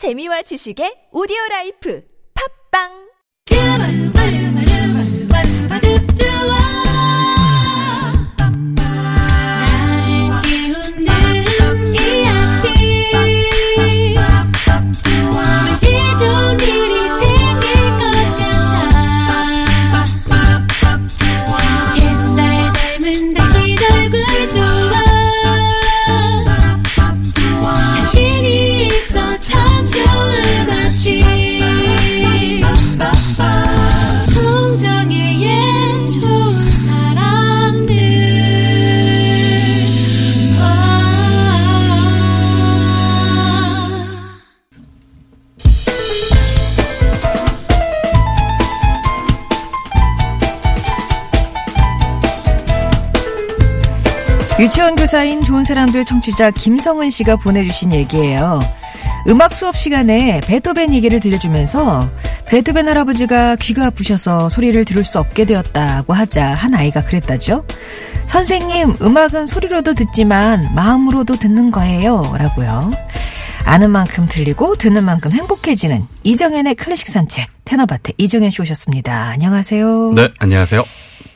재미와 지식의 오디오 라이프. 팝빵 교사인 좋은 사람들 청취자 김성은 씨가 보내주신 얘기예요. 음악 수업 시간에 베토벤 얘기를 들려주면서 베토벤 할아버지가 귀가 아프셔서 소리를 들을 수 없게 되었다고 하자 한 아이가 그랬다죠. 선생님, 음악은 소리로도 듣지만 마음으로도 듣는 거예요. 라고요. 아는 만큼 들리고 듣는 만큼 행복해지는 이정현의 클래식 산책 테너밭에 이정현 씨 오셨습니다. 안녕하세요. 네, 안녕하세요.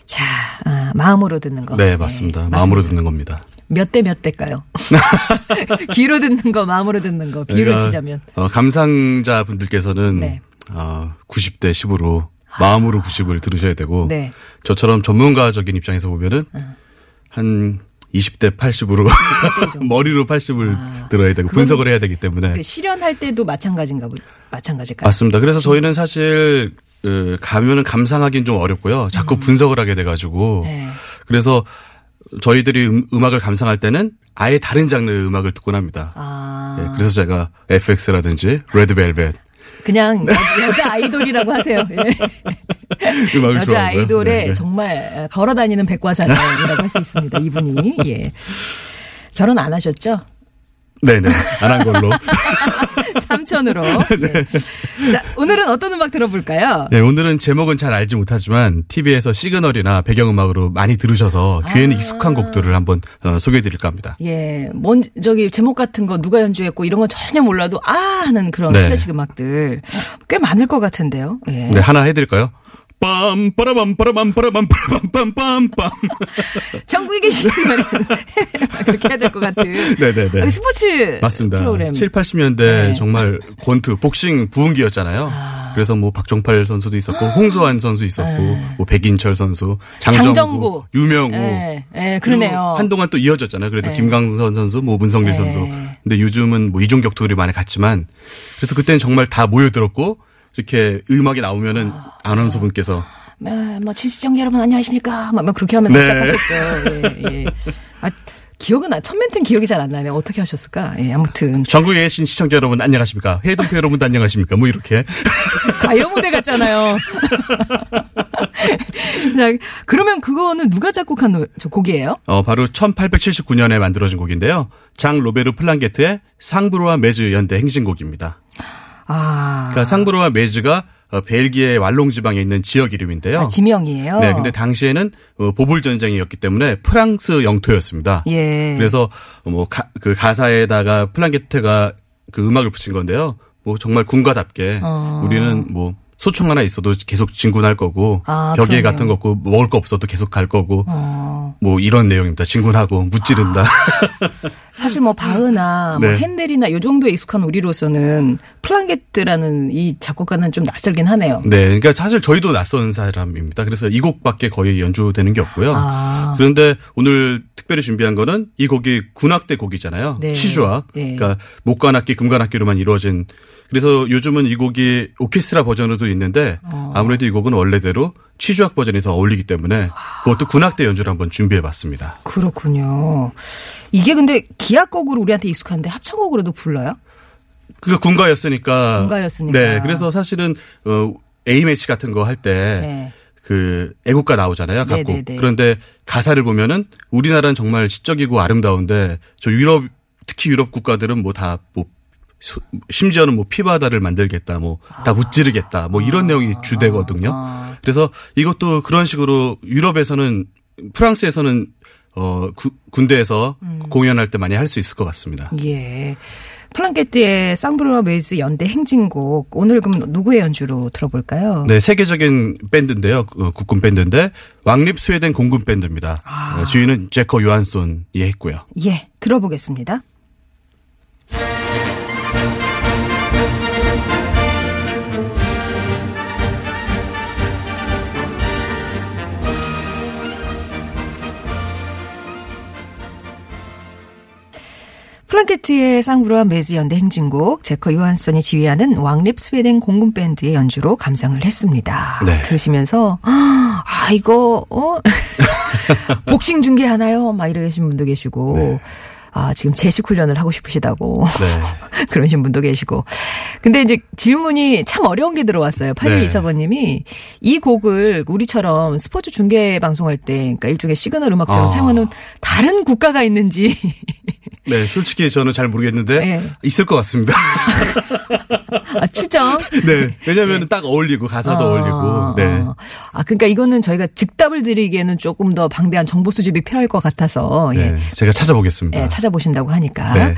자, 아, 마음으로 듣는 거. 네, 맞습니다. 네, 마음으로 맞습니다. 듣는 겁니다. 몇 대 몇 대일까요? 귀로 듣는 거, 마음으로 듣는 거, 비율을 그러니까, 치자면. 어, 감상자 분들께서는 네. 어, 90대 10으로 마음으로 90을 들으셔야 되고 네. 저처럼 전문가적인 입장에서 보면은 한 20대 80으로 머리로 80을 들어야 되고 분석을 해야 되기 때문에 그 실현할 때도 마찬가지인가 보, 마찬가지일까요? 맞습니다. 그래서 저희는 사실 그 가면은 감상하기는 좀 어렵고요. 자꾸 분석을 하게 돼가지고 네. 그래서 저희들이 음, 음악을 감상할 때는 아예 다른 장르의 음악을 듣곤 합니다. 아, 예, 그래서 제가 FX라든지 레드벨벳 그냥 여- 여자 아이돌이라고 하세요. 예. 음악을 여자 좋아하고요. 아이돌의 네, 네. 정말 걸어다니는 백과사전이라고 할 수 있습니다. 이분이. 예. 결혼 안 하셨죠? 네네 안 한 걸로. 삼촌으로. 예. 자, 오늘은 어떤 음악 들어볼까요? 네, 오늘은 제목은 잘 알지 못하지만 TV에서 시그널이나 배경음악으로 많이 들으셔서 귀에는 익숙한 곡들을 한번 어, 소개해드릴까 합니다. 예, 뭔 저기 제목 같은 거 누가 연주했고 이런 건 전혀 몰라도 아 하는 그런 네. 클래식 음악들 꽤 많을 것 같은데요. 예. 네 하나 해드릴까요? 빰 빠라밤 빠라밤 빠라밤 빠라밤 빰 빰 빰. 전국에 계시면 그렇게 해야 될 것 같은. 네네네. 아, 스포츠 맞습니다. 프로그램. 7, 80년대 네. 정말 권투, 복싱 부흥기였잖아요. 그래서 뭐 박종팔 선수도 있었고 홍수환 선수 있었고 뭐 백인철 선수, 장정구, 네. 장정구. 유명우. 예, 예, 그러네요. 한동안 또 이어졌잖아요. 그래도 네. 김강선 선수, 뭐 문성길 네. 선수. 근데 요즘은 뭐 이종격 투울이 많이 갔지만 그래서 그때는 정말 다 모여들었고 이렇게 음악이 나오면은 아나운서 분께서 네, 뭐 친시청 여러분 안녕하십니까? 막, 막 그렇게 하면서 네. 시작하셨죠. 예, 예. 아, 기억은 나. 첫 멘트는 기억이 잘 안 나네요. 어떻게 하셨을까? 예, 아무튼 전국에 계신 시청자 여러분 안녕하십니까? 해외동포 여러분도 안녕하십니까? 뭐 이렇게 가요 무대 같잖아요. 자, 그러면 그거는 누가 작곡한 노, 저 곡이에요? 어, 바로 1879년에 만들어진 곡인데요. 장 로베르 플랑게트의 상브르와 뫼즈 연대 행진곡입니다. 아, 그러니까 상브로와 메즈가 어, 벨기에 왈롱 지방에 있는 지역 이름인데요. 아, 지명이에요. 네, 근데 당시에는 어, 보불 전쟁이었기 때문에 프랑스 영토였습니다. 예. 그래서 뭐 그 가사에다가 플랑게트가 그 음악을 붙인 건데요. 뭐 정말 군가답게 어. 우리는 뭐 소총 하나 있어도 계속 진군할 거고 아, 벽에 그러네요. 같은 거 없고 먹을 거 없어도 계속 갈 거고 어, 뭐 이런 내용입니다. 진군하고 무찌른다. 사실 뭐 바흐나 뭐 네. 헨델이나 요 정도에 익숙한 우리로서는 플랑게트라는 이 작곡가는 좀 낯설긴 하네요. 네, 그러니까 사실 저희도 낯선 사람입니다. 그래서 이 곡밖에 거의 연주되는 게 없고요. 아. 그런데 오늘 특별히 준비한 거는 이 곡이 군악대 곡이잖아요. 네. 취주악. 예. 그러니까 목관악기, 금관악기로만 이루어진. 그래서 요즘은 이 곡이 오케스트라 버전으로도 있는데 어. 아무래도 이 곡은 원래대로 취주악 버전이 더 어울리기 때문에 그것도 군악대 연주를 한번 준비해 봤습니다. 그렇군요. 이게 근데 기악곡으로 우리한테 익숙한데 합창곡으로도 불러요? 그가 군가였으니까. 군가였으니까. 네. 그래서 사실은 어 A매치 같은 거 할 때 네. 그 애국가 나오잖아요. 각곡. 네네네. 그런데 가사를 보면은 우리나라는 정말 시적이고 아름다운데 저 유럽 특히 유럽 국가들은 뭐 다뭐 심지어는 뭐 피바다를 만들겠다, 뭐다 무찌르겠다, 뭐 이런 내용이 주되거든요. 아. 그래서 이것도 그런 식으로 유럽에서는 프랑스에서는 어 구- 군대에서 음. 공연할 때 많이 할 수 있을 것 같습니다. 예. 플랑게트의 상브르와 뫼즈 연대 행진곡 오늘 그럼 누구의 연주로 들어볼까요? 네, 세계적인 밴드인데요. 어, 공군 밴드인데 왕립 스웨덴 공군 밴드입니다. 아. 어, 지휘는 제커 요한슨이 했고요. 예, 들어보겠습니다. 플랑게트의 상브르와 뫼즈 연대 행진곡 제커 요한슨이 지휘하는 왕립 스웨덴 공군 밴드의 연주로 감상을 했습니다. 네. 들으시면서 아 이거 어 복싱 중계 하나요? 막 이러신 분도 계시고 네. 아 지금 제식 훈련을 하고 싶으시다고 네. 그러신 분도 계시고. 근데 이제 질문이 참 어려운 게 들어왔어요. 81 네. 이사번님이 이 곡을 우리처럼 스포츠 중계 방송할 때, 그러니까 일종의 시그널 음악처럼 아. 사용하는 다른 국가가 있는지. 네, 솔직히 저는 잘 모르겠는데 네. 있을 것 같습니다. 아, 추정. 네, 왜냐하면 딱 어울리고 가사도 아, 어울리고. 네. 아, 그러니까 이거는 저희가 즉답을 드리기에는 조금 더 방대한 정보 수집이 필요할 것 같아서, 예. 네, 제가 찾아보겠습니다. 예, 찾아보신다고 하니까. 네.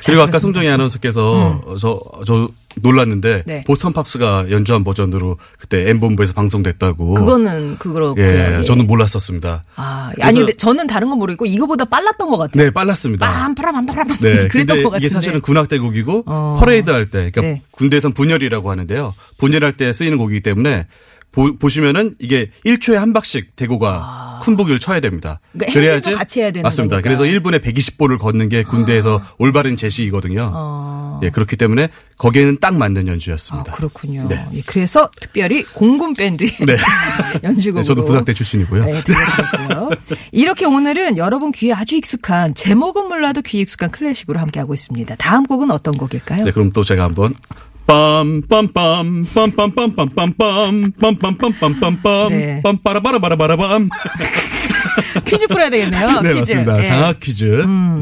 자, 그리고 아까. 송정희 아나운서께서 저, 저 놀랐는데 네. 보스턴 팝스가 연주한 버전으로 그때 M본부에서 방송됐다고. 그거는 그거로고요. 예, 예. 저는 몰랐었습니다. 아, 아니 근데 저는 다른 건 모르겠고 이거보다 빨랐던 것 같아요. 네, 빨랐습니다. 빰파라빰파라빰 네, 그랬던 것 같은데. 이게 사실은 군악대곡이고 어. 퍼레이드 할 때, 그러니까 네. 군대에선 분열이라고 하는데요. 분열할 때 쓰이는 곡이기 때문에 보, 시면은 이게 1초에 한 박씩 대고가 큰 보기를 쳐야 됩니다. 아. 그러니까 행진도 같이 해야 되는 맞습니다. 거니까. 그래서 1분에 120보를 걷는 게 군대에서 올바른 제시이거든요. 어. 예, 그렇기 때문에 거기에는 딱 맞는 아, 연주였습니다. 그렇군요. 네. 예, 그래서 특별히 공군 밴드 네. 연주곡으로 네, 저도 군악대 출신이고요. 네. 이렇게 오늘은 여러분 귀에 아주 익숙한 제목은 몰라도 귀에 익숙한 클래식으로 함께하고 있습니다. 다음 곡은 어떤 곡일까요? 네, 그럼 또 제가 한번 빰빰빰 빰빰빰빰빰빰 빰빰빰빰빰빰 네. 빰빠라바라바라바라밤 퀴즈 풀어야 되겠네요. 네, 퀴즈. 맞습니다. 예. 음. 장학 퀴즈.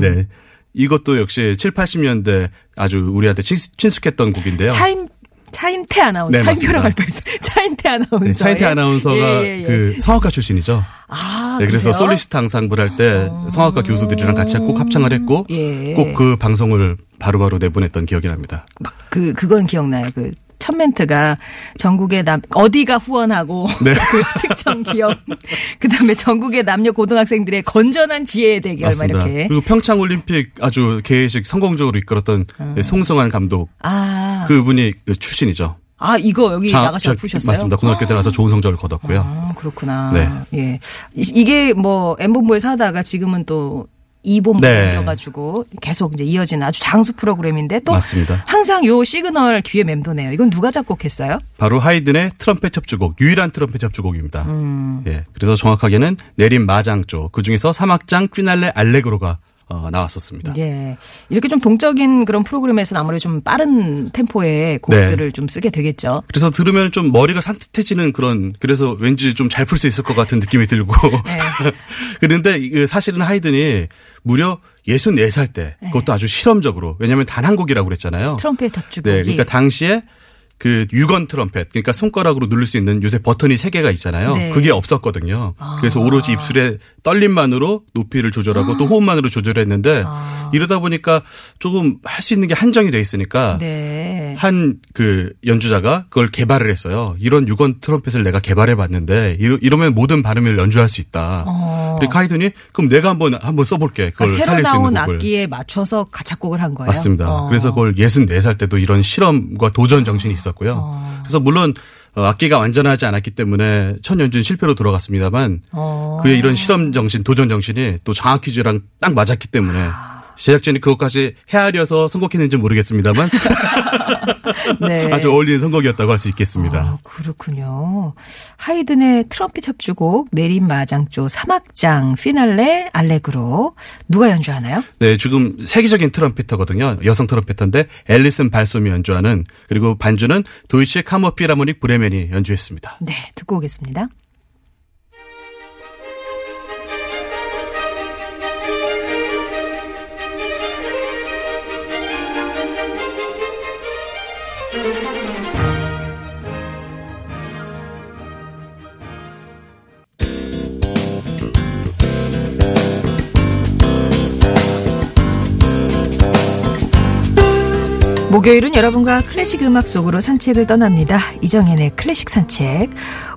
네. 이것도 역시 7, 80년대 아주 우리한테 친, 친숙했던 곡인데요. 차임 차임태 아나운서 네, 차임표라고 할 맞습니다. 뻔했어요. 차임태 아나운서. 네, 차인태 아나운서가 예, 예, 예. 그 성악가 출신이죠. 아, 네, 그래서 그러세요? 솔리스트 앙상블 할 때 성악가 교수들이랑 같이 꼭 합창을 했고 예. 꼭그 방송을 바로바로 내보냈던 기억이 납니다. 막 그 그건 기억나요. 그 첫 멘트가 전국의 남 어디가 후원하고 네. 그 특정 기업 그다음에 전국의 남녀 고등학생들의 건전한 지혜의 대결 막 맞습니다. 이렇게 그리고 평창 올림픽 아주 개회식 성공적으로 이끌었던 송승환 감독 아, 그분이 그 출신이죠. 아 이거 여기 장- 나가셔 저- 푸셨어요? 맞습니다. 고등학교 때 나서 좋은 성적을 거뒀고요. 아, 그렇구나. 네. 예. 이- 이게 뭐 엠본부에서 하다가 지금은 또 이본부 네. 옮겨가지고 계속 이제 이어지는 아주 장수 프로그램인데 또 맞습니다. 항상 요 시그널 귀에 맴도네요. 이건 누가 작곡했어요? 바로 하이든의 트럼펫 협주곡, 유일한 트럼펫 협주곡입니다. 음. 예. 그래서 정확하게는 내린 마장조, 그 중에서 3악장 퀴날레 알레그로가 어, 나왔었습니다. 예. 이렇게 좀 동적인 그런 프로그램에서는 아무래도 좀 빠른 템포의 곡들을 좀 쓰게 되겠죠. 그래서 들으면 좀 머리가 산뜻해지는 그런, 그래서 왠지 좀 잘 풀 수 있을 것 같은 느낌이 들고. 네. 그런데 이- 사실은 하이든이 무려 64살 때, 그것도 아주 실험적으로, 왜냐하면 단 한 곡이라고 그랬잖아요. 트럼펫 협주곡이 네, 그러니까 당시에 그 유건 트럼펫, 그러니까 손가락으로 누를 수 있는 요새 버튼이 세 개가 있잖아요. 네. 그게 없었거든요. 그래서 오로지 입술의 떨림만으로 높이를 조절하고 또 호흡만으로 조절했는데 이러다 보니까 조금 할 수 있는 게 한정이 돼 있으니까 네. 한그 연주자가 그걸 개발을 했어요. 이런 유건 트럼펫을 내가 개발해 봤는데 이러- 이러면 모든 발음을 연주할 수 있다. 어. 그러니까 하이든이 그럼 내가 한번 한번 써볼게. 그걸 그러니까 새로 나온. 악기에 맞춰서 가- 작곡을 한 거예요. 맞습니다. 어. 그래서 그걸 64살 때도 이런 실험과 도전 정신이 있었고요. 어. 그래서 물론 어, 악기가 완전하지 않았기 때문에 첫 연주는 실패로 돌아갔습니다만 어. 그의 이런 실험 정신, 도전 정신이 또 장학 퀴즈랑 딱 맞았기 때문에 제작진이 그것까지 헤아려서 선곡했는지 모르겠습니다만 네. 아주 어울리는 선곡이었다고 할 수 있겠습니다. 아, 그렇군요. 하이든의 트럼펫 협주곡 내린 마장조 3악장 피날레 알레그로 누가 연주하나요? 네, 지금 세계적인 트럼피터거든요. 여성 트럼피터인데 앨리슨 발솜이 연주하는 그리고 반주는 도이치 카머 피라모닉 브레멘이 연주했습니다. 네, 듣고 오겠습니다. 목요일은 여러분과 클래식 음악 속으로 산책을 떠납니다. 이정현의 클래식 산책.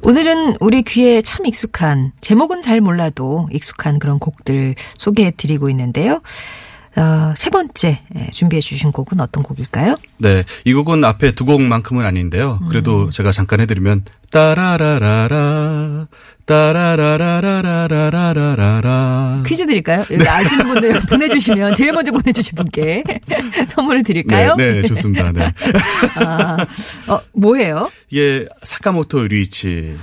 오늘은 우리 귀에 참 익숙한, 제목은 잘 몰라도 익숙한 그런 곡들 소개해 드리고 있는데요. 어, 세 번째 예, 준비해 주신 곡은 어떤 곡일까요? 네, 이 곡은 앞에 두 곡만큼은 아닌데요. 그래도 제가 잠깐 해드리면 따라라라라 따라라라라라라라라 퀴즈 드릴까요? 여기 아시는 분들 보내주시면 제일 먼저 보내주신 분께 선물을 드릴까요? 네, 네, 좋습니다. 네. 아, 어, 뭐예요? 이게 사카모토 류이치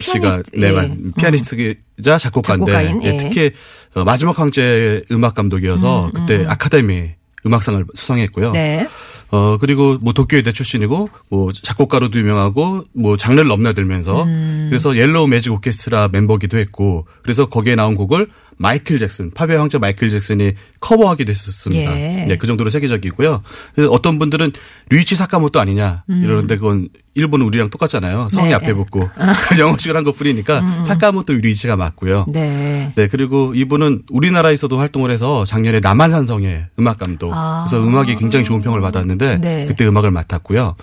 씨가 피아니스트, 네, 예. 맞- 피아니스트이자 작곡가인데 작곡가인, 예, 예. 특히 어, 마지막 황제 음악 감독이어서 그때 아카데미 음악상을 수상했고요. 네. 어 그리고 뭐 도쿄예대 출신이고 뭐 작곡가로도 유명하고 뭐 장르를 넘나들면서 음. 그래서 옐로우 매직 오케스트라 멤버기도 했고 그래서 거기에 나온 곡을 마이클 잭슨 팝의 황제 마이클 잭슨이 커버하기도 했었습니다. 예. 네, 그 정도로 세계적이고요. 어떤 분들은 류이치 사카모토 아니냐 이러는데 그건 일본은 우리랑 똑같잖아요. 성이 네, 앞에 예. 붙고 영어식을 한 것뿐이니까 사카모토 류이치가 맞고요. 네. 네, 그리고 이분은 우리나라에서도 활동을 해서 작년에 남한산성의 음악 감독. 아. 그래서 음악이 굉장히 좋은 평을 받았는데 네. 그때 음악을 맡았고요.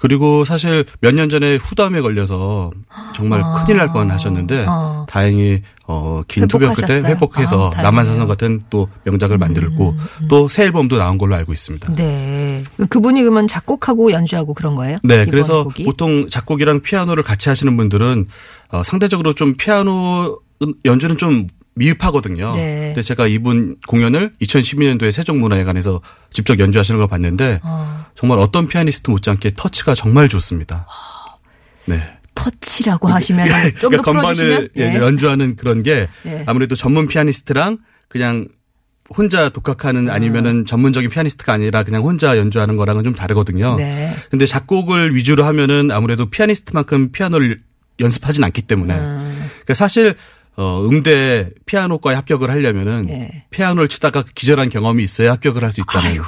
그리고 사실 몇 년 전에 후담에 걸려서 정말 큰일 날 뻔 하셨는데 어. 다행히 어, 긴 투병 끝에 회복하셨어요? 회복해서 아. 음, 남한산성 같은 또 명작을 만들고 또새 앨범도 나온 걸로 알고 있습니다. 네. 그분이 그러면 작곡하고 연주하고 그런 거예요? 네, 그래서 곡이? 보통 작곡이랑 피아노를 같이 하시는 분들은 어, 상대적으로 좀 피아노 연주는 좀 미흡하거든요. 네. 근데 제가 이분 공연을 2012년도에 세종문화회관에서 직접 연주하시는 걸 봤는데 어. 정말 어떤 피아니스트 못지않게 터치가 정말 좋습니다. 네. 터치라고 하시면 좀더 그러니까 건반을 예, 연주하는 그런 게 네. 아무래도 전문 피아니스트랑 그냥 혼자 독학하는 아니면은 전문적인 피아니스트가 아니라 그냥 혼자 연주하는 거랑은 좀 다르거든요. 네. 근데 작곡을 위주로 하면은 아무래도 피아니스트만큼 피아노를 연습하진 않기 때문에 음. 그러니까 사실 어 음대 피아노과에 합격을 하려면은 예. 피아노를 치다가 기절한 경험이 있어야 합격을 할 수 있다는.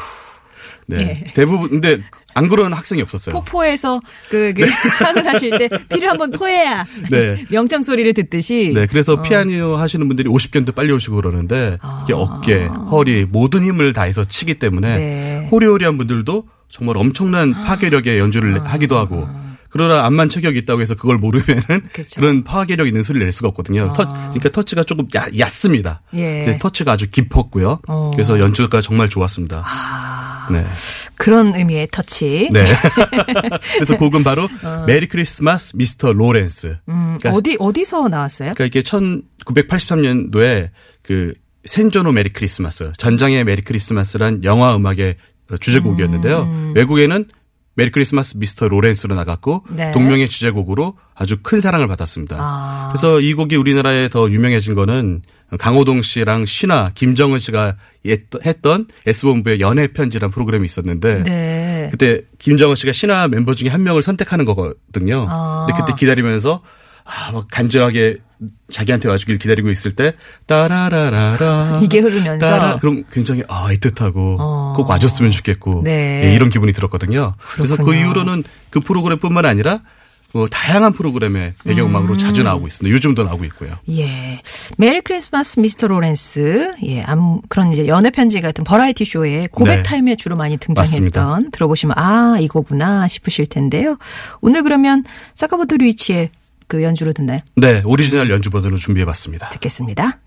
네. 예. 대부분 근데 안 그러는 학생이 없었어요. 포포에서 그, 그 창을 하실 때 피를 한번 토해야 네. 명장 소리를 듣듯이 네, 그래서 어. 피아노 하시는 분들이 50견도 빨리 오시고 그러는데 이게 아. 어깨, 허리 모든 힘을 다해서 치기 때문에 네. 아. 호리호리한 분들도 정말 엄청난 파괴력의 연주를 하기도 하고 그러나 암만 체격이 있다고 해서 그걸 모르면은 그쵸. 그런 파괴력 있는 소리를 낼 수가 없거든요. 터, 그러니까 터치가 조금 야, 얕습니다. 예. 근데 터치가 아주 깊었고요. 어. 아. 그래서 연주가 정말 좋았습니다. 네. 그런 의미의 터치. 네. 그래서 곡은 바로 Merry Christmas Mr. Lawrence. 어. 음, 그러니까 어디 어디서 나왔어요? 그러니까 이게 1983년도에 그 戦場のメリークリスマス, 전장의 메리 크리스마스란 영화 음악의 주제곡이었는데요. 음. 외국에는 Merry Christmas Mr. Lawrence로 나갔고 네. 동명의 주제곡으로 아주 큰 사랑을 받았습니다. 아. 그래서 이 곡이 우리나라에 더 유명해진 거는 강호동 씨랑 신화, 김정은 씨가 했- 했던 S본부의 연애 편지란 프로그램이 있었는데 네. 그때 김정은 씨가 신화 member 중에 한 명을 선택하는 거거든요. 아. 근데 그때 기다리면서 아, 막 간절하게 자기한테 와주길 기다리고 있을 때 따라라라라 이게 흐르면서 따라 그럼 굉장히 아 애틋하고 어. 꼭 와줬으면 좋겠고 네. 예, 이런 기분이 들었거든요. 그래서 그 그렇군요. 이후로는 그 프로그램뿐만 아니라 뭐 다양한 프로그램의 배경음악으로 음. 자주 나오고 있습니다. 요즘도 나오고 있고요. 예. Merry Christmas Mr. Lawrence. 예. 암, 그런 이제 연애 편지 같은 버라이티 쇼에 고백 네. 타임에 주로 많이 등장했던 맞습니다. 들어보시면 아, 이거구나 싶으실 텐데요. 오늘 그러면 사카모토 류이치의 그 연주로 듣나요? 네, 오리지널 연주 버전을 준비해 봤습니다. 듣겠습니다.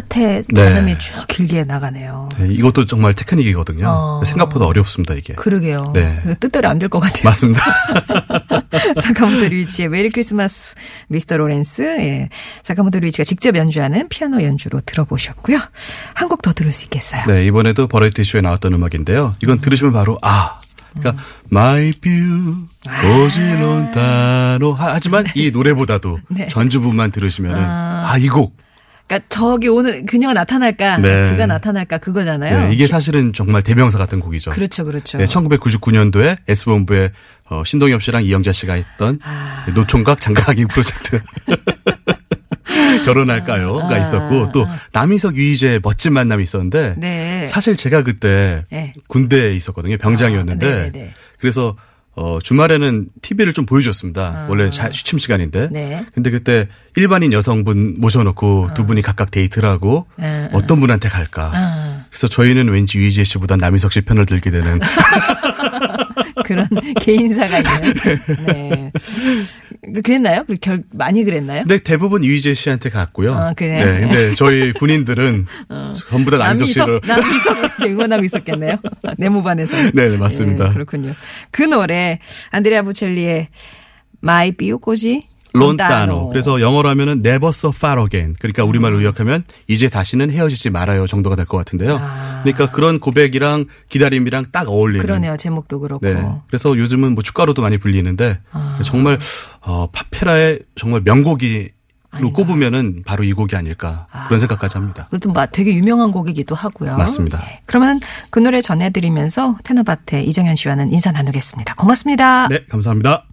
끝에 네. 단음이 쭉 길게 나가네요. 네, 이것도 정말 테크닉이거든요. 어. 생각보다 어렵습니다 이게. 그러게요. 네. 뜻대로 안 될 것 같아요. 맞습니다. 사카모토 류이치의 Merry Christmas Mr. Lawrence. 예. 사카모토 류이치가 직접 연주하는 피아노 연주로 들어보셨고요. 한 곡 더 들을 수 있겠어요. 네, 이번에도 버라이티 쇼에 나왔던 음악인데요. 이건 들으시면 바로 아. 그러니까 Mai più così lontano 하지만 이 노래보다도 네. 전주부만 들으시면은 아 이 곡. 그러니까 저기 오늘 그녀가 나타날까, 네. 그가 나타날까 그거잖아요. 네, 이게 사실은 정말 대명사 같은 곡이죠. 그렇죠, 그렇죠. 네, 1999년도에 S본부에 어, 신동엽 씨랑 이영자 씨가 했던 아. 노총각 장가가기 프로젝트. 결혼할까요가 아, 있었고 또 남희석 유희재의 멋진 만남이 있었는데 네. 사실 제가 그때 네. 군대에 있었거든요. 병장이었는데 아, 네네네. 그래서 어 주말에는 TV를 좀 보여줬습니다. 원래 자- 취침 시간인데. 아. 네. 근데 그때 일반인 여성분 모셔놓고 두 분이 각각 데이트를 하고 아, 어떤 분한테 갈까. 아. 그래서 저희는 왠지 유희재 씨보다 남희석 씨 편을 들게 되는 그런 개인사가 있는. 네. 그랬나요? 그 결, 많이 그랬나요? 근데 대부분 유희재 씨한테 갔고요. 아, 그래? 네, 근데 저희 군인들은 전부 다 남희석 씨를 남희석 응원하고 있었겠네요. 네모반에서. 네, 네, 맞습니다. 예, 그렇군요. 그 노래 안드레아 보첼리의 Mai più così lontano. 그래서 영어로 하면은 never so far again. 그러니까 우리말로 요약하면 이제 다시는 헤어지지 말아요 정도가 될 것 같은데요. 아. 그러니까 그런 고백이랑 기다림이랑 딱 어울리는. 그러네요. 제목도 그렇고. 네. 그래서 요즘은 뭐 축가로도 많이 불리는데 아. 정말 어 파페라의 정말 명곡이 로 꼽으면은 바로 이 곡이 아닐까 그런 생각까지 합니다. 그것도 막 되게 유명한 곡이기도 하고요. 맞습니다. 네. 그러면 그 노래 전해드리면서 테너바테 이정현 씨와는 인사 나누겠습니다. 고맙습니다. 네, 감사합니다.